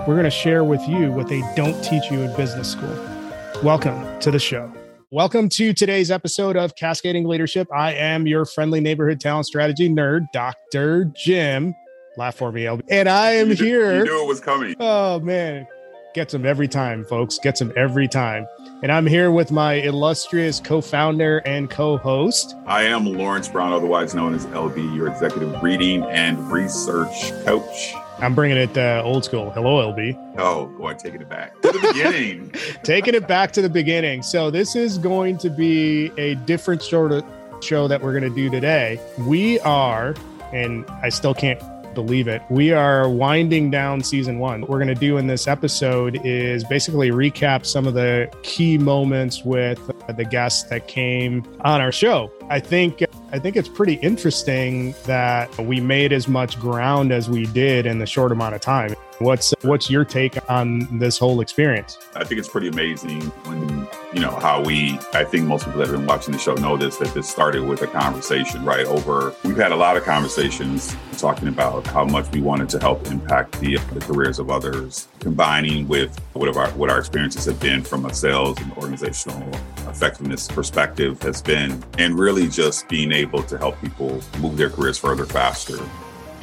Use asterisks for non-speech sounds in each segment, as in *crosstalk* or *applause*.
We're going to share with you what they don't teach you in business school. Welcome to the show. Welcome to today's episode of Cascading Leadership. I am your friendly neighborhood talent strategy nerd, Dr. Jim. Laugh for me, LB. And I am you here. You knew it was coming. Oh, man. Gets them every time, folks. Gets them every time. And I'm here with my illustrious co founder and co host. I am Lawrence Brown, otherwise known as LB, your executive reading and research coach. I'm bringing it uh, old school. Hello, LB. Oh, go on, taking it back to the beginning. *laughs* taking it back to the beginning. So this is going to be a different sort of show that we're going to do today. We are, and I still can't believe it. We are winding down season one. What we're going to do in this episode is basically recap some of the key moments with the guests that came on our show. I think I think it's pretty interesting that we made as much ground as we did in the short amount of time. What's what's your take on this whole experience? I think it's pretty amazing when you know how we. I think most people that have been watching the show know this that this started with a conversation, right? Over we've had a lot of conversations talking about how much we wanted to help impact the, the careers of others, combining with what our what our experiences have been from a sales and organizational effectiveness perspective has been, and really just being able to help people move their careers further faster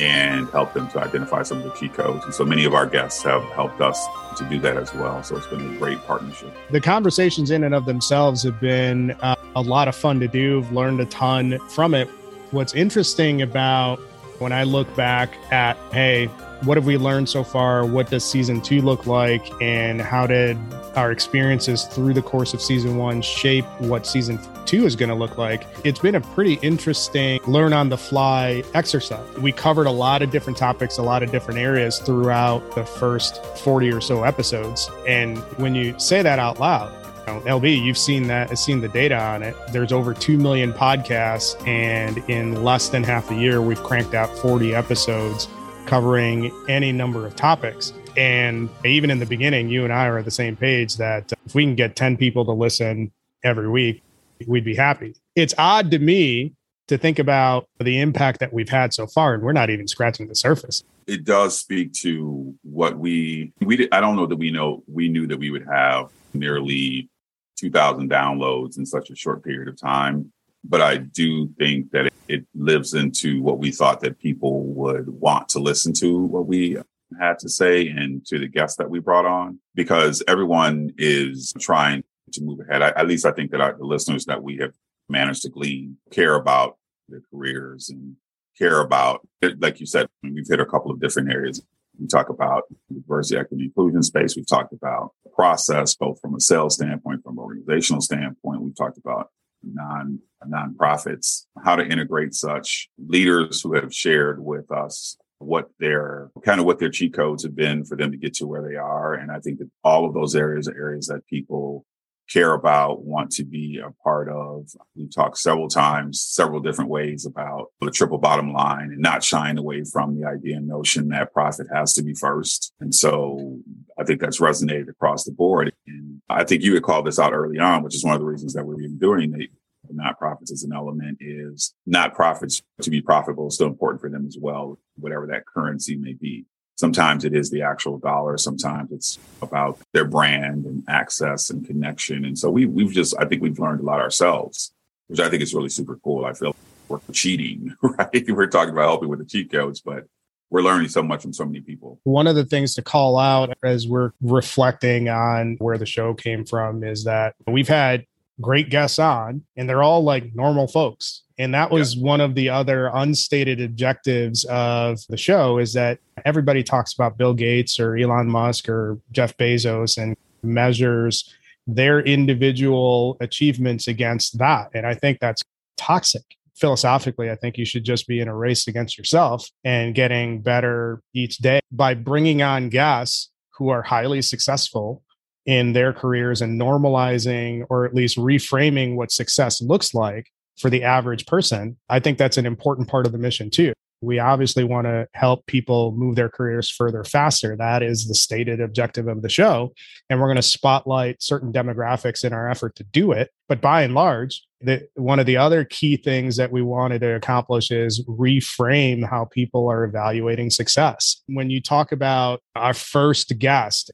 and help them to identify some of the key codes. And so many of our guests have helped us to do that as well. So it's been a great partnership. The conversations in and of themselves have been uh, a lot of fun to do. I've learned a ton from it. What's interesting about when I look back at, hey, what have we learned so far? What does season two look like? And how did our experiences through the course of season one shape what season two is going to look like? It's been a pretty interesting learn on the fly exercise. We covered a lot of different topics, a lot of different areas throughout the first 40 or so episodes. And when you say that out loud, LB, you've seen that, seen the data on it. There's over 2 million podcasts, and in less than half a year, we've cranked out 40 episodes covering any number of topics. And even in the beginning, you and I are at the same page that if we can get 10 people to listen every week, we'd be happy. It's odd to me to think about the impact that we've had so far, and we're not even scratching the surface. It does speak to what we we did, I don't know that we know we knew that we would have nearly 2,000 downloads in such a short period of time but I do think that it, lives into what we thought that people would want to listen to what we had to say and to the guests that we brought on because everyone is trying to move ahead. I, at least I think that our, the listeners that we have managed to glean care about their careers and care about, like you said, we've hit a couple of different areas. We talk about diversity, equity, inclusion space. We've talked about process, both from a sales standpoint, from an organizational standpoint. We've talked about non nonprofits, how to integrate such leaders who have shared with us what their kind of what their cheat codes have been for them to get to where they are. And I think that all of those areas are areas that people care about, want to be a part of. We've talked several times, several different ways about the triple bottom line and not shying away from the idea and notion that profit has to be first. And so I think that's resonated across the board. And I think you had called this out early on, which is one of the reasons that we're even doing the not profits as an element is not profits to be profitable is still important for them as well, whatever that currency may be. Sometimes it is the actual dollar. Sometimes it's about their brand and access and connection. And so we, we've just, I think we've learned a lot ourselves, which I think is really super cool. I feel we're cheating, *laughs* right? We're talking about helping with the cheat codes, but we're learning so much from so many people. One of the things to call out as we're reflecting on where the show came from is that we've had great guests on, and they're all like normal folks. And that was yeah. one of the other unstated objectives of the show is that everybody talks about Bill Gates or Elon Musk or Jeff Bezos and measures their individual achievements against that. And I think that's toxic. Philosophically, I think you should just be in a race against yourself and getting better each day by bringing on guests who are highly successful in their careers and normalizing or at least reframing what success looks like for the average person, I think that's an important part of the mission too. We obviously want to help people move their careers further faster. That is the stated objective of the show. And we're going to spotlight certain demographics in our effort to do it. But by and large, the, one of the other key things that we wanted to accomplish is reframe how people are evaluating success. When you talk about our first guest,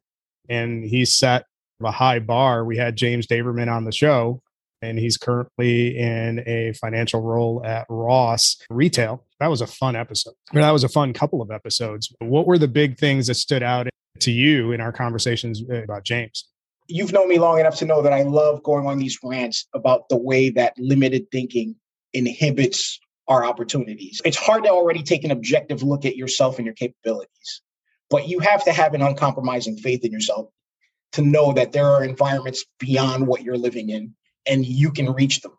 and he set a high bar, we had James Davermann on the show and he's currently in a financial role at Ross Retail. That was a fun episode. That was a fun couple of episodes. What were the big things that stood out to you in our conversations uh, about James? You've known me long enough to know that I love going on these rants about the way that limited thinking inhibits our opportunities. It's hard to already take an objective look at yourself and your capabilities, but you have to have an uncompromising faith in yourself to know that there are environments beyond what you're living in and you can reach them.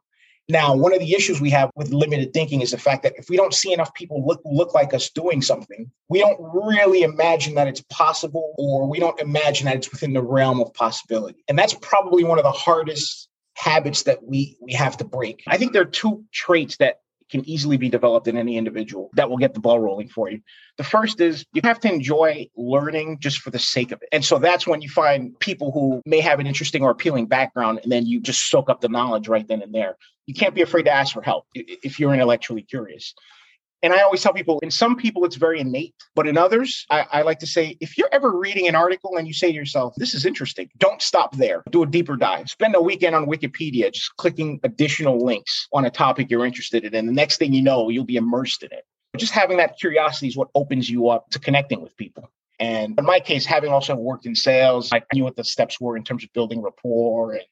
Now, one of the issues we have with limited thinking is the fact that if we don't see enough people look look like us doing something, we don't really imagine that it's possible, or we don't imagine that it's within the realm of possibility. And that's probably one of the hardest habits that we we have to break. I think there are two traits that can easily be developed in any individual that will get the ball rolling for you. The first is you have to enjoy learning just for the sake of it. And so that's when you find people who may have an interesting or appealing background, and then you just soak up the knowledge right then and there. You can't be afraid to ask for help if you're intellectually curious. And I always tell people, in some people, it's very innate, but in others, I, I, like to say, if you're ever reading an article and you say to yourself, this is interesting, don't stop there. Do a deeper dive. Spend a weekend on Wikipedia, just clicking additional links on a topic you're interested in. And the next thing you know, you'll be immersed in it. Just having that curiosity is what opens you up to connecting with people. And in my case, having also worked in sales, I knew what the steps were in terms of building rapport and,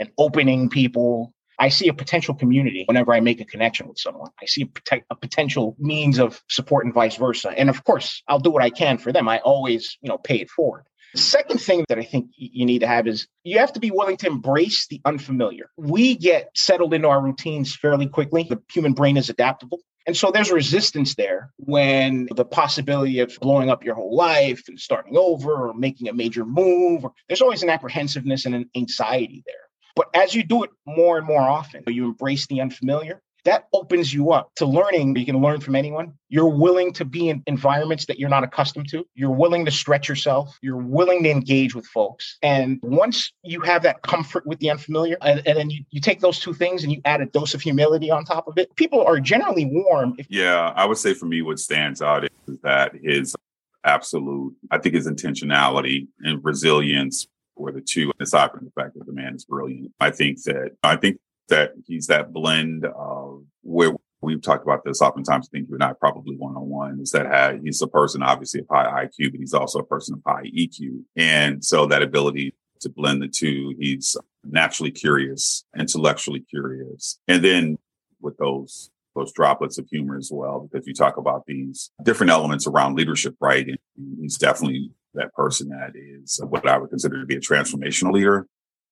and opening people I see a potential community whenever I make a connection with someone. I see a, potential means of support and vice versa. And of course, I'll do what I can for them. I always, you know, pay it forward. The second thing that I think you need to have is you have to be willing to embrace the unfamiliar. We get settled into our routines fairly quickly. The human brain is adaptable. And so there's resistance there when the possibility of blowing up your whole life and starting over or making a major move, there's always an apprehensiveness and an anxiety there. But as you do it more and more often, you embrace the unfamiliar, that opens you up to learning. You can learn from anyone. You're willing to be in environments that you're not accustomed to. You're willing to stretch yourself. You're willing to engage with folks. And once you have that comfort with the unfamiliar, and, and then you, you take those two things and you add a dose of humility on top of it, people are generally warm. If- yeah, I would say for me, what stands out is that his absolute, I think his intentionality and resilience or the two, aside from the fact that the man is brilliant. I think that I think that he's that blend of where we've talked about this oftentimes. I think you and I probably one on one is that he's a person obviously of high IQ, but he's also a person of high EQ, and so that ability to blend the two, he's naturally curious, intellectually curious, and then with those those droplets of humor as well, because you talk about these different elements around leadership, right? And he's definitely that person that is what I would consider to be a transformational leader,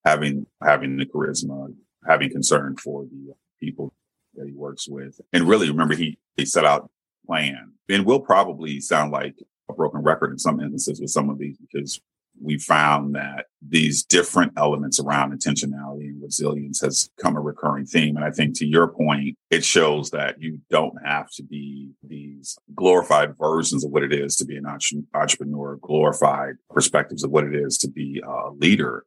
having having the charisma, having concern for the people that he works with, and really remember he he set out plan and will probably sound like a broken record in some instances with some of these because we found that these different elements around intentionality and resilience has come a recurring theme. And I think to your point, it shows that you don't have to be these glorified versions of what it is to be an entrepreneur, glorified perspectives of what it is to be a leader.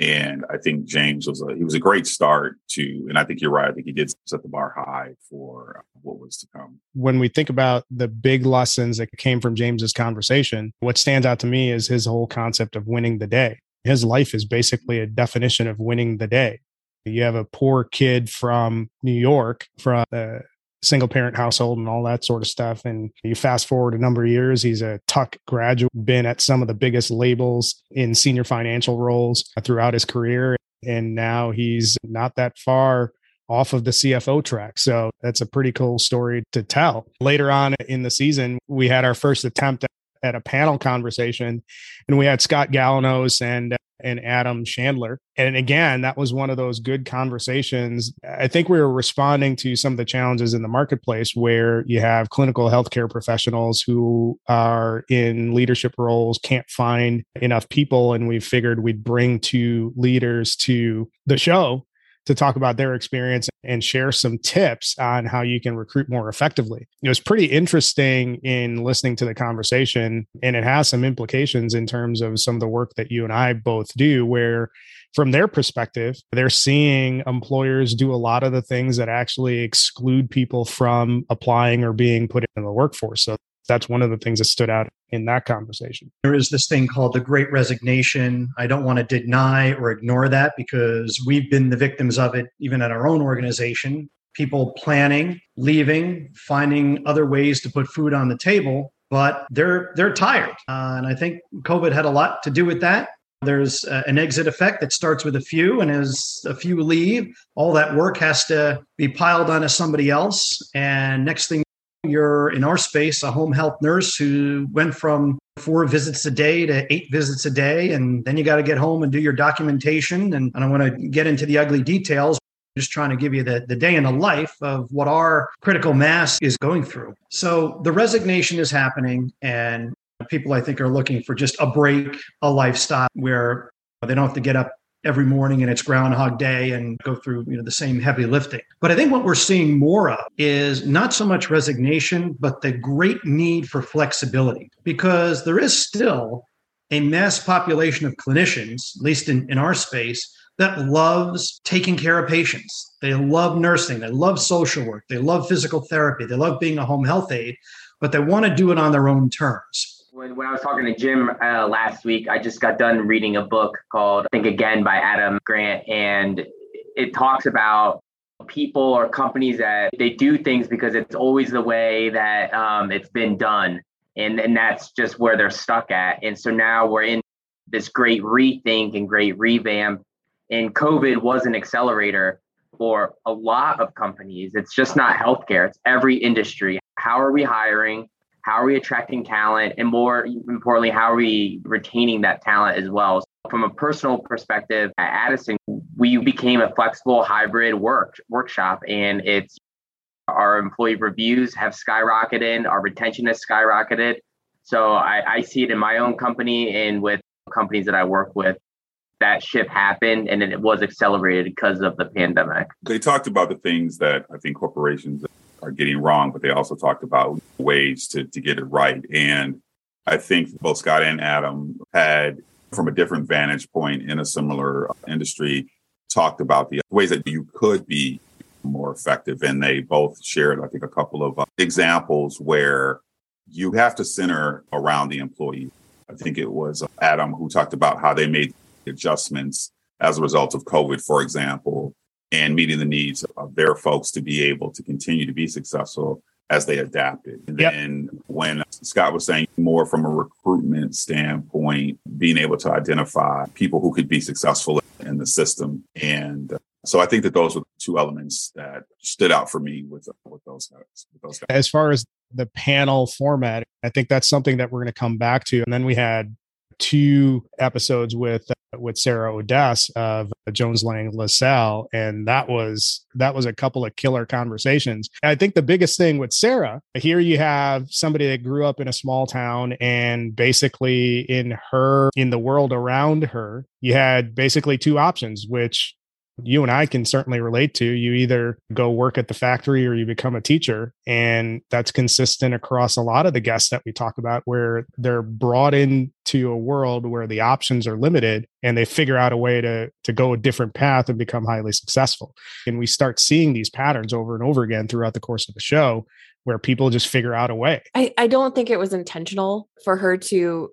And I think James was a he was a great start to, and I think you're right. I think he did set the bar high for uh, what was to come. When we think about the big lessons that came from James's conversation, what stands out to me is his whole concept of winning the day. His life is basically a definition of winning the day. You have a poor kid from New York, from a single parent household and all that sort of stuff. And you fast forward a number of years, he's a Tuck graduate, been at some of the biggest labels in senior financial roles throughout his career. And now he's not that far off of the CFO track. So that's a pretty cool story to tell. Later on in the season, we had our first attempt at a panel conversation and we had Scott Galanos and and Adam Shandler. And again, that was one of those good conversations. I think we were responding to some of the challenges in the marketplace where you have clinical healthcare professionals who are in leadership roles, can't find enough people. And we figured we'd bring two leaders to the show to talk about their experience and share some tips on how you can recruit more effectively. It was pretty interesting in listening to the conversation, and it has some implications in terms of some of the work that you and I both do, where from their perspective, they're seeing employers do a lot of the things that actually exclude people from applying or being put in the workforce. So that's one of the things that stood out in that conversation. There is this thing called the great resignation. I don't want to deny or ignore that because we've been the victims of it even at our own organization. People planning, leaving, finding other ways to put food on the table, but they're they're tired. Uh, and I think COVID had a lot to do with that. There's uh, an exit effect that starts with a few, and as a few leave, all that work has to be piled onto somebody else. And next thing you're in our space, a home health nurse who went from four visits a day to eight visits a day. And then you got to get home and do your documentation. And I don't want to get into the ugly details. Just trying to give you the, the day in the life of what our critical mass is going through. So the resignation is happening, and people I think are looking for just a break, a lifestyle where they don't have to get up every morning and it's groundhog day and go through you know the same heavy lifting. But i think what we're seeing more of is not so much resignation but the great need for flexibility. Because there is still a mass population of clinicians at least in, in our space that loves taking care of patients. They love nursing. They love social work. They love physical therapy. They love being a home health aide but they want to do it on their own terms when, when I was talking to Jim uh, last week, I just got done reading a book called Think Again by Adam Grant. And it talks about people or companies that they do things because it's always the way that um, it's been done. And, and that's just where they're stuck at. And so now we're in this great rethink and great revamp. And COVID was an accelerator for a lot of companies. It's just not healthcare, it's every industry. How are we hiring? How are we attracting talent? And more importantly how are we retaining that talent as well? From a personal perspective at addison we became a flexible hybrid work workshop and it's our employee reviews have skyrocketed our retention has skyrocketed. So I, I see it in my own company and with companies that i work with that shift happened and it was accelerated because of the pandemic. They talked about the things that I think corporations are getting wrong, but they also talked about ways to, to get it right. And I think both Scott and Adam had, from a different vantage point in a similar industry, talked about the ways that you could be more effective. And they both shared, I think, a couple of uh, examples where you have to center around the employee. I think it was Adam who talked about how they made adjustments as a result of COVID, for example, and meeting the needs of their folks to be able to continue to be successful as they adapted. And yep. then when Scott was saying more from a recruitment standpoint, being able to identify people who could be successful in the system. And uh, so I think that those were two elements that stood out for me with, with those guys. With those guys. As far as the panel format, I think that's something that we're going to come back to. And then we had two episodes with uh, with Sarah Odess of Jones Lang LaSalle, and that was that was a couple of killer conversations. I think the biggest thing with Sarah here, you have somebody that grew up in a small town, and basically in her in the world around her, you had basically two options, which you and I can certainly relate to. You either go work at the factory or you become a teacher. And that's consistent across a lot of the guests that we talk about, where they're brought into a world where the options are limited and they figure out a way to, to go a different path and become highly successful. And we start seeing these patterns over and over again throughout the course of the show where people just figure out a way. I, I don't think it was intentional for her to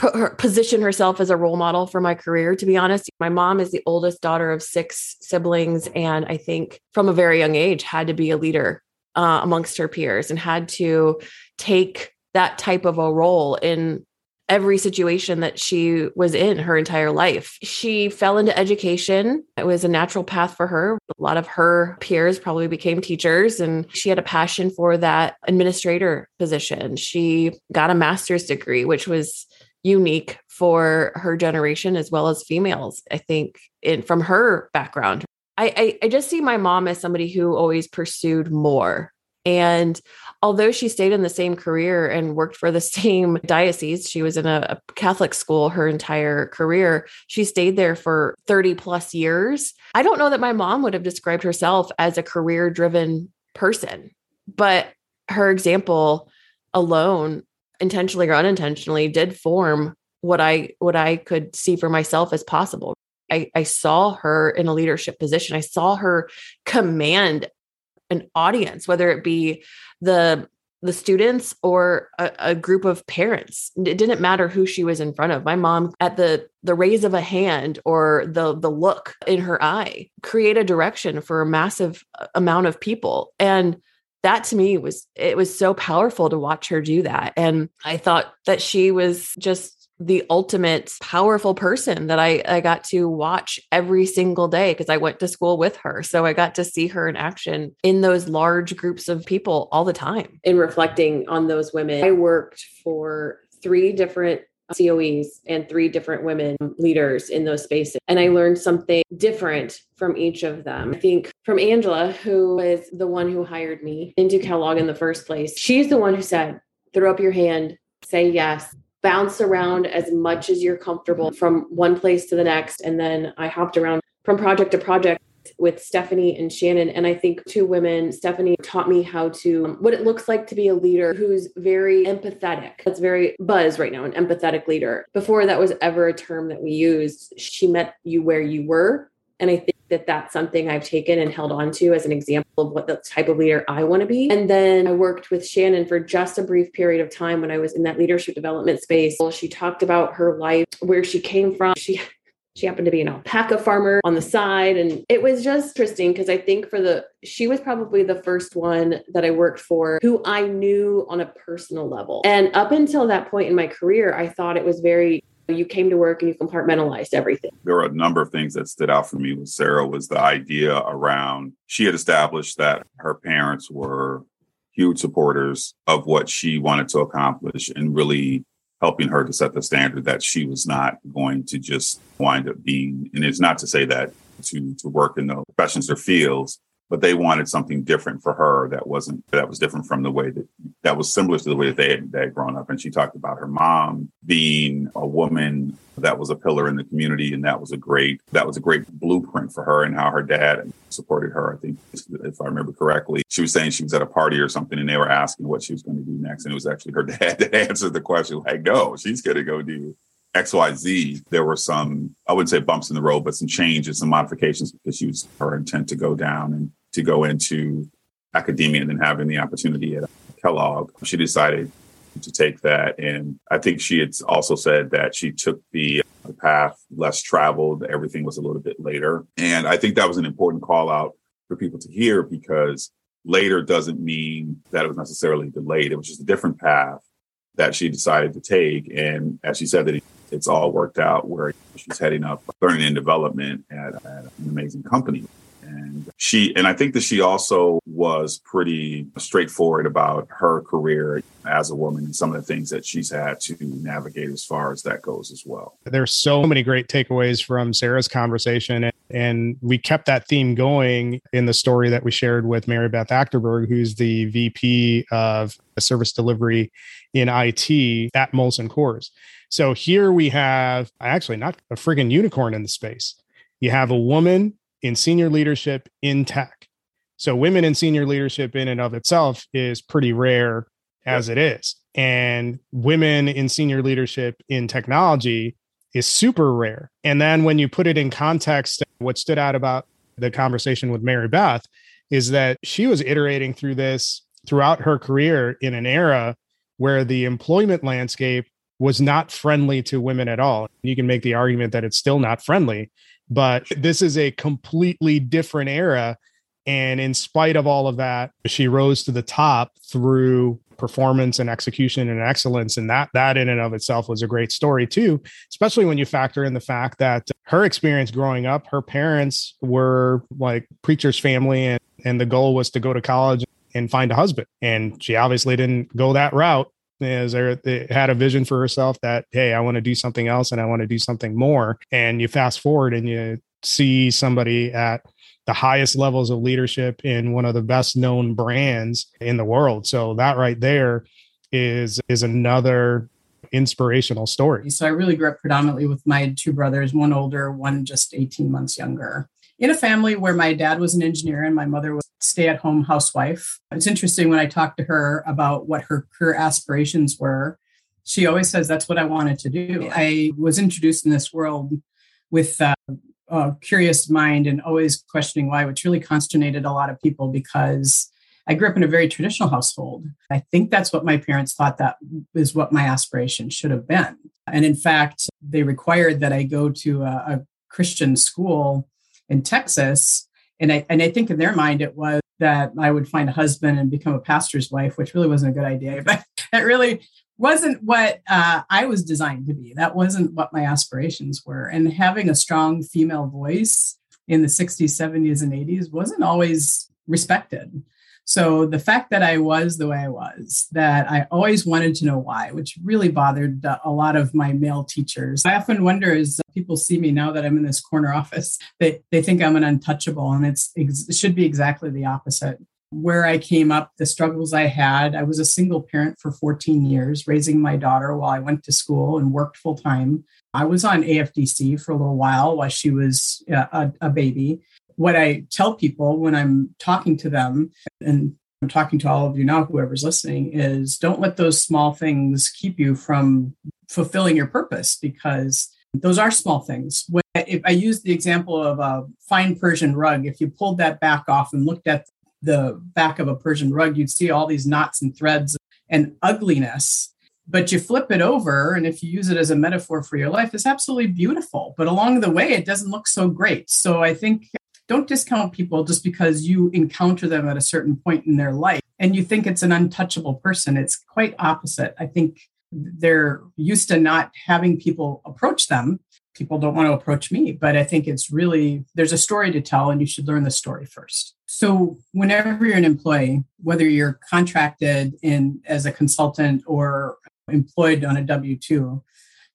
her, position herself as a role model for my career to be honest my mom is the oldest daughter of six siblings and i think from a very young age had to be a leader uh, amongst her peers and had to take that type of a role in every situation that she was in her entire life. She fell into education. It was a natural path for her. A lot of her peers probably became teachers, and she had a passion for that administrator position. She got a master's degree, which was unique for her generation as well as females. I think in from her background. I, I, I just see my mom as somebody who always pursued more. And although she stayed in the same career and worked for the *laughs* same diocese, she was in a, a, Catholic school her entire career. She stayed there for 30 plus years. I don't know that my mom would have described herself as a career driven person, but her example alone, intentionally or unintentionally, did form what I what I could see for myself as possible. I, I saw her in a leadership position. I saw her command an audience, whether it be the the students or a, a, group of parents. It didn't matter who she was in front of. My mom, at the the raise of a hand or the the look in her eye, create a direction for a massive uh, amount of people. And that to me was it was so powerful to watch her do that. And I thought that she was just the ultimate powerful person that I, I got to watch every single day because I went to school with her. So I got to see her in action in those large groups of people all the time. In reflecting on those women, I worked for three different COEs and three different women leaders in those spaces. And I learned something different from each of them. I think from Angela, who was the one who hired me into Kellogg in the first place, she's the one who said, throw up your hand, say yes, bounce around as much as you're comfortable from one place to the next. And then I hopped around from project to project with Stephanie and Shannon. And I think two women, Stephanie taught me how to, um, what it looks like to be a leader who's very empathetic. That's very buzz right now, an empathetic leader. Before that was ever a term that we used, she met you where you were. And I think that that's something I've taken and held on to as an example of what the type of leader I want to be. And then I worked with Shannon for just a brief period of time when I was in that leadership development space. She talked about her life, where she came from. She she happened to be an alpaca farmer on the side and it was just interesting because i think for the she was probably the first one that i worked for who i knew on a personal level and up until that point in my career i thought it was very you came to work and you compartmentalized everything. There were a number of things that stood out for me with Sarah was the idea around she had established that her parents were huge supporters of what she wanted to accomplish and really helping her to set the standard that she was not going to just wind up being and it's not to say that to to work in the professions or fields but they wanted something different for her that wasn't that was different from the way that that was similar to the way that they had, they had grown up. And she talked about her mom being a woman that was a pillar in the community and that was a great that was a great blueprint for her and how her dad supported her i think if i remember correctly. She was saying she was at a party or something and they were asking what she was going to do next and it was actually her *laughs* dad that answered the question like no she's going to go do XYZ, there were some, I wouldn't say bumps in the road, but some changes, some modifications because she was her intent to go down and to go into academia and then having the opportunity at Kellogg. She decided to take that. And I think she had also said that she took the, the path less traveled. Everything was a little bit later. And I think that was an important call out for people to hear because later doesn't mean that it was necessarily delayed. It was just a different path that she decided to take. And as she said, that it's all worked out where she's heading up learning and development at, at an amazing company. And she, and I think that she also was pretty straightforward about her career as a woman and some of the things that she's had to navigate as far as that goes as well. There's so many great takeaways from Sarah's conversation. And we kept that theme going in the story that we shared with Maribeth Achterberg, who's the VP of service delivery in IT at Molson Coors. So here we have actually not a friggin' unicorn in the space. You have a woman in senior leadership in tech. So women in senior leadership in and of itself is pretty rare as it is. And women in senior leadership in technology is super rare. And then when you put it in context, what stood out about the conversation with Maribeth is that she was iterating through this throughout her career in an era where the employment landscape was not friendly to women at all. You can make the argument that it's still not friendly, but this is a completely different era. And in spite of all of that, she rose to the top through performance and execution and excellence. And that that in and of itself was a great story too, especially when you factor in the fact that her experience growing up, her parents were like preacher's family and, and the goal was to go to college and find a husband. And she obviously didn't go that route is there had a vision for herself that hey i want to do something else and i want to do something more. And you fast forward and you see somebody at the highest levels of leadership in one of the best known brands in the world. So that right there is is another inspirational story. So i really grew up predominantly with my two brothers one older one just 18 months younger in a family where my dad was an engineer and my mother was stay at home housewife. It's interesting when I talk to her about what her career aspirations were. She always says, That's what I wanted to do. I was introduced in this world with uh, a curious mind and always questioning why, which really consternated a lot of people because I grew up in a very traditional household. I think that's what my parents thought that is what my aspiration should have been. And in fact, they required that I go to a, a Christian school in Texas and I and I think in their mind it was that I would find a husband and become a pastor's wife, which really wasn't a good idea. *laughs* But that really wasn't what uh, I was designed to be. That wasn't what my aspirations were. And having a strong female voice in the 60s, 70s, and 80s wasn't always respected. So the fact that I was the way I was, that I always wanted to know why, which really bothered a lot of my male teachers. I often wonder as people see me now that I'm in this corner office, they, they think I'm an untouchable, and it's it should be exactly the opposite. Where I came up, the struggles I had, I was a single parent for 14 years, raising my daughter while I went to school and worked full time. I was on AFDC for a little while while she was a, a baby what I tell people when I'm talking to them, and I'm talking to all of you now, whoever's listening, is don't let those small things keep you from fulfilling your purpose because those are small things. When, if I use the example of a fine Persian rug, if you pulled that back off and looked at the back of a Persian rug, you'd see all these knots and threads and ugliness. But you flip it over, and if you use it as a metaphor for your life, it's absolutely beautiful. But along the way, it doesn't look so great. So I think don't discount people just because you encounter them at a certain point in their life and you think it's an untouchable person. It's quite opposite. I think they're used to not having people approach them. People don't want to approach me, but I think it's really there's a story to tell and you should learn the story first. So whenever you're an employee, whether you're contracted in as a consultant or employed on a W2,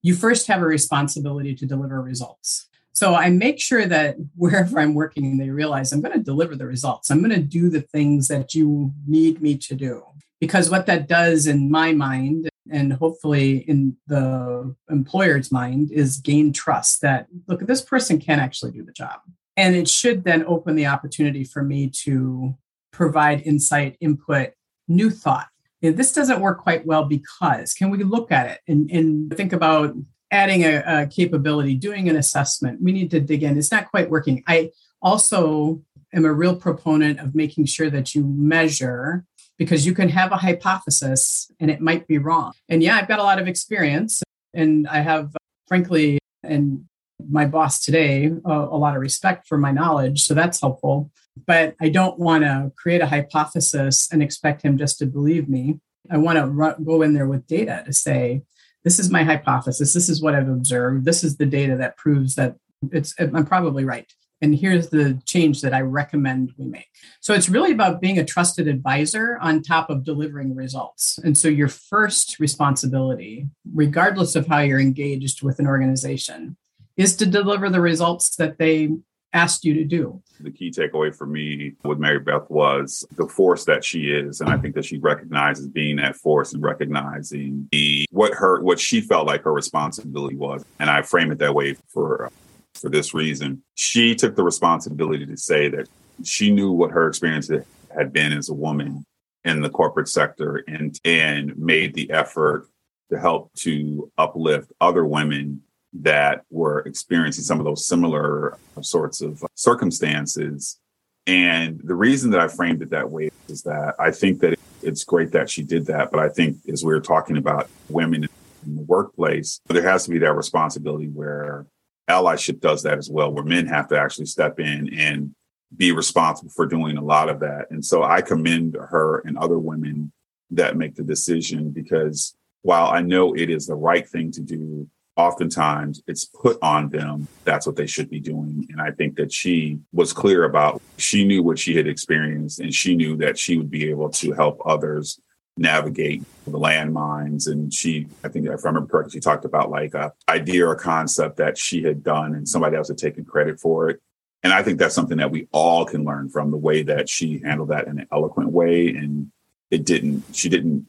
you first have a responsibility to deliver results. So I make sure that *laughs* wherever I'm working, they realize I'm going to deliver the results. I'm going to do the things that you need me to do. Because what that does in my mind, and hopefully in the employer's mind, is gain trust that, look, this person can actually do the job. And it should then open the opportunity for me to provide insight, input, new thought. this doesn't work quite well because can we look at it and, and think about adding a, a, capability, doing an assessment. We need to dig in. It's not quite working. I also am a real proponent of making sure that you measure because you can have a hypothesis and it might be wrong. And yeah, I've got a lot of experience and I have, frankly, and my boss today, a, a lot of respect for my knowledge. So that's helpful. But I don't want to create a hypothesis and expect him just to believe me. I want to go in there with data to say, this is my hypothesis. This is what I've observed. This is the data that proves that it's I'm probably right. And here's the change that I recommend we make. So it's really about being a trusted advisor on top of delivering results. And so your first responsibility, regardless of how you're engaged with an organization, is to deliver the results that they asked you to do. The key takeaway for me with Maribeth was the force that she is. And I think that she recognizes being that force and recognizing the what her what she felt like her responsibility was. And I frame it that way for for this reason. She took the responsibility to say that she knew what her experience had been as a woman in the corporate sector and and made the effort to help to uplift other women that were experiencing some of those similar sorts of circumstances. And the reason that I framed it that way is that I think that it's great that she did that. But I think as we are talking about women in the workplace, there has to be that responsibility where allyship does that as well, where men have to actually step in and be responsible for doing a lot of that. And so I commend her and other women that make the decision because while I know it is the right thing to do, oftentimes it's put on them that's what they should be doing and i think that she was clear about she knew what she had experienced and she knew that she would be able to help others navigate the landmines. And she, I think if I remember correctly, she talked about like a idea or concept that she had done and somebody else had taken credit for it. And I think that's something that we all can learn from the way that she handled that in an eloquent way. And it didn't, she didn't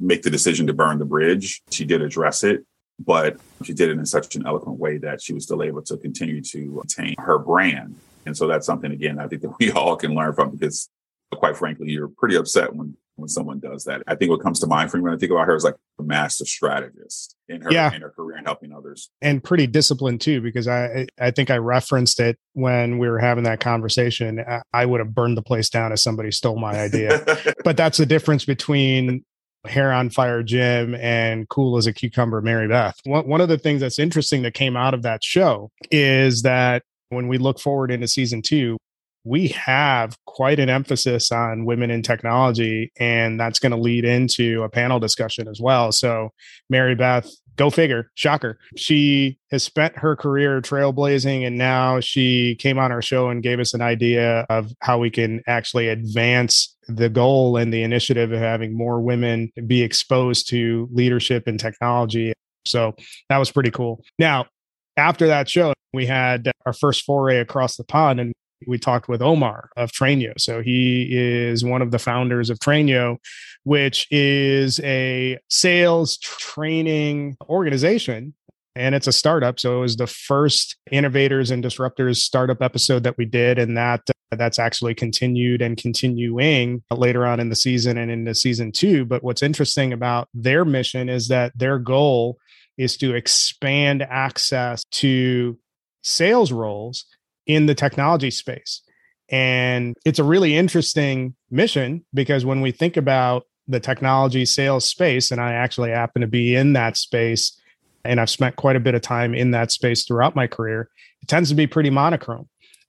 make the decision to burn the bridge. She did address it, but she did it in such an eloquent way that she was still able to continue to attain her brand. And so that's something, again, I think that we *laughs* all can learn from because quite frankly, you're pretty upset when when someone does that. I think what comes to mind for me when I think about her is like a master strategist in her yeah. in her career and helping others. And pretty disciplined too, because I I think I referenced it when we were having that conversation. I would have burned the place down if somebody stole my idea. *laughs* but that's the difference between hair on fire Jim and cool as a cucumber Maribeth. One, of the things that's interesting that came out of that show is that when we look forward into season two, we have quite an emphasis on women in technology, and that's going to lead into a panel discussion as well. So, Maribeth, go figure, shocker. She has spent her career trailblazing, and now she came on our show and gave us an idea of how we can actually advance the goal and the initiative of having more women be exposed to leadership and technology. So, that was pretty cool. Now, after that show, we had our first foray across the pond and we talked with Omar of Trainyo. So he is one of the founders of Trainyo, which is a sales training organization. And it's a startup. So it was the first innovators and disruptors startup episode that we did. And that that's actually continued and continuing later on in the season and into season two. But what's interesting about their mission is that their goal is to expand access to sales roles in the technology space. And it's a really interesting mission because when we think about the technology sales space, and I actually happen to be in that space, and I've spent quite a bit of time in that space throughout my career, it tends to be pretty monochrome.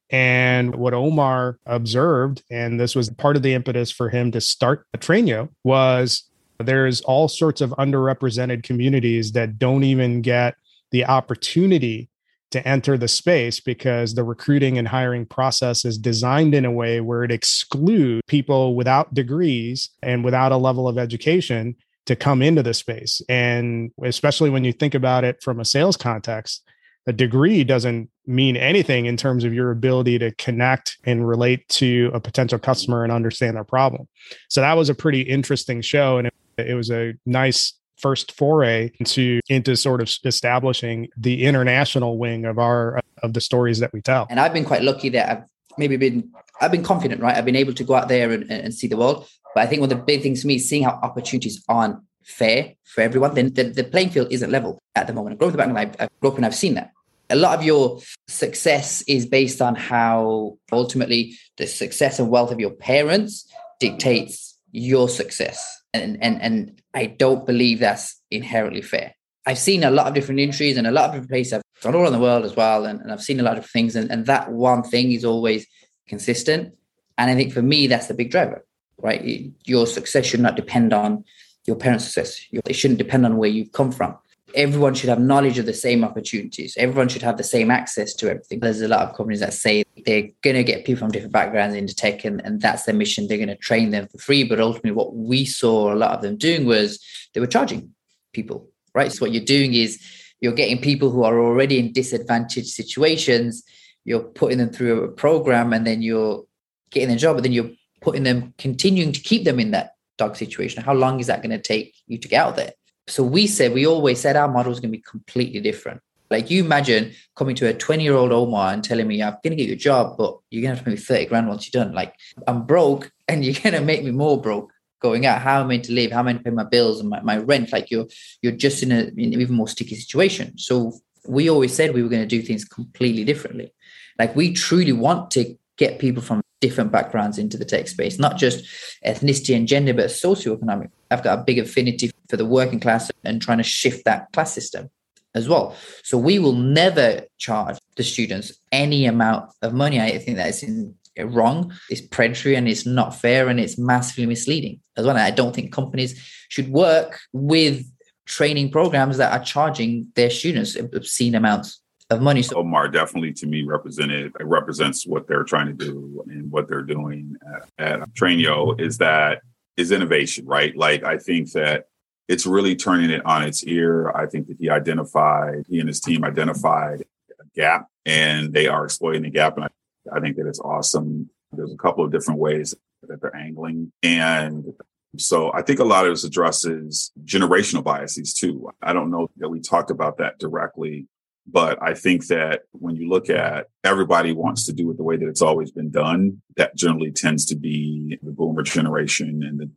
And what Omar observed, and this was part of the impetus for him to start a Trainyo, was there's all sorts of underrepresented communities that don't even get the opportunity to enter the space because the recruiting and hiring process is designed in a way where it excludes people without degrees and without a level of education to come into the space. And especially when you think about it from a sales context, a degree doesn't mean anything in terms of your ability to connect and relate to a potential customer and understand their problem. So that was a pretty interesting show. And it, it was a nice first foray into into sort of establishing the international wing of our of the stories that we tell. And I've been quite lucky that I've maybe been I've been confident, right? I've been able to go out there and, and see the world. But I think one of the big things for me is seeing how opportunities aren't fair for everyone. Then the, playing field isn't level at the moment. I grew in the background, I've, I've grown up and I've seen that. A lot of your success is based on how ultimately the success and wealth of your parents dictates your success. And and and I don't believe that's inherently fair. I've seen a lot of different industries and a lot of different places. I've gone all around the world as well, and, and I've seen a lot of things. And, and that one thing is always consistent. And I think for me, that's the big driver, right? Your success should not depend on your parents' success. It shouldn't depend on where you've come from everyone should have knowledge of the same opportunities. Everyone should have the same access to everything. There's a lot of companies that say they're going to get people from different backgrounds into tech and, and that's their mission. They're going to train them for free. But ultimately, what we saw a lot of them doing was they were charging people, right? So what you're doing is you're getting people who are already in disadvantaged situations, you're putting them through a program and then you're getting a job, but then you're putting them, continuing to keep them in that dog situation. How long is that going to take you to get out of there? So we said, we always said our model is going to be completely different. Like you imagine coming to a 20 year old Omar and telling me, I'm going to get you a job, but you're going to have to pay me 30 grand once you're done. Like I'm broke *laughs* and you're going to make me more broke going out. How am I meant to live? How am I to pay my bills and my, my rent? Like you're, you're just in, a, in an even more sticky situation. So we always said we were going to do things completely differently. Like we truly want to get people from different backgrounds into the tech space, not just ethnicity and gender, but socioeconomic. I've got a big affinity for the working class and trying to shift that class system as well. So we will never charge the students any amount of money. I think that's in, wrong. It's predatory and it's not fair and it's massively misleading as well. I don't think companies should work with training programs that are charging their students obscene amounts of money. So Omar definitely to me represented represents what they're trying to do and what they're doing at, at Trainyo is that is innovation, right? Like I think that it's really turning it on its ear. I think that he identified, he and his team identified a gap and they are exploiting the gap. And I, I think that it's awesome. There's a couple of different ways that they're angling. And so I think a lot of this addresses generational biases too. I don't know that we talked about that directly, but I think that when you look at everybody wants to do it the way that it's always been done, that generally tends to be the boomer generation and the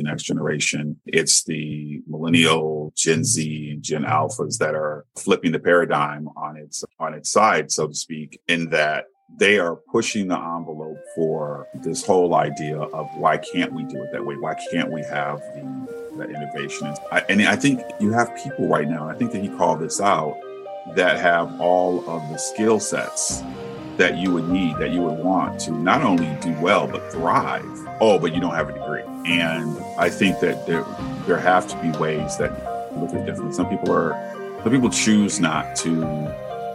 X generation. It's the millennial, Gen Z, and Gen Alphas that are flipping the paradigm on its on its side, so to speak, in that they are pushing the envelope for this whole idea of why can't we do it that way? Why can't we have the, the innovation? I, and I think you have people right now. I think that he called this out that have all of the skill sets that you would need, that you would want to not only do well but thrive. Oh, but you don't have a degree. And I think that there there have to be ways that look at differently. Some people are some people choose not to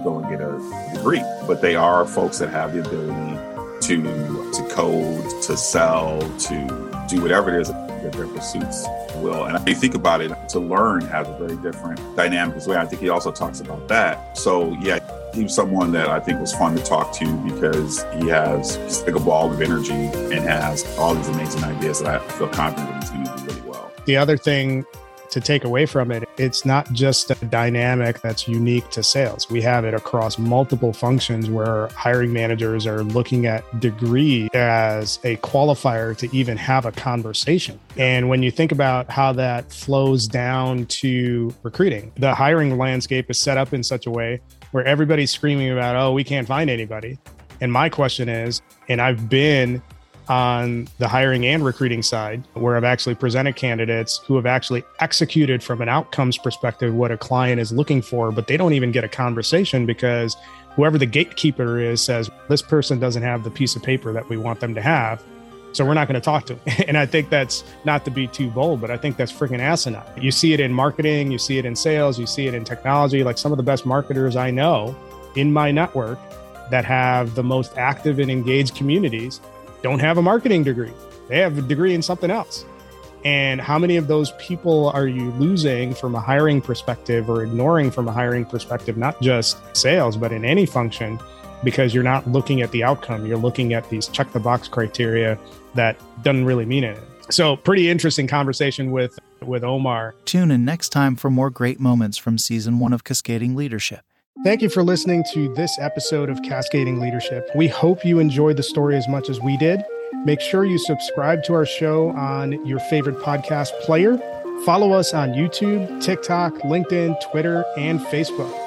go and get a degree, but they are folks that have the ability to to code, to sell, to do whatever it is that their pursuits will. And I think about it, to learn has a very different dynamic as well. I think he also talks about that. So yeah, he was someone that I think was fun to talk to because he has just like a ball of energy and has all these amazing ideas that I feel confident that he's going to do really well. The other thing to take away from it, it's not just a dynamic that's unique to sales. We have it across multiple functions where hiring managers are looking at degree as a qualifier to even have a conversation. And when you think about how that flows down to recruiting, the hiring landscape is set up in such a way where everybody's screaming about, oh, we can't find anybody. And my question is, and I've been on the hiring and recruiting side, where I've actually presented candidates who have actually executed from an outcomes perspective what a client is looking for, but they don't even get a conversation because whoever the gatekeeper is says, this person doesn't have the piece of paper that we want them to have. So we're not going to talk to them. *laughs* And I think that's not to be too bold, but I think that's freaking asinine. You see it in marketing, you see it in sales, you see it in technology. Like some of the best marketers I know in my network that have the most active and engaged communities don't have a marketing degree. They have a degree in something else. And how many of those people are you losing from a hiring perspective or ignoring from a hiring perspective, not just sales, but in any function, because you're not looking at the outcome. You're looking at these check the box criteria that doesn't really mean anything. So pretty interesting conversation with with Omar. Tune in next time for more great moments from season one of Cascading Leadership. Thank you for listening to this episode of Cascading Leadership. We hope you enjoyed the story as much as we did. Make sure you subscribe to our show on your favorite podcast player. Follow us on YouTube, TikTok, LinkedIn, Twitter, and Facebook.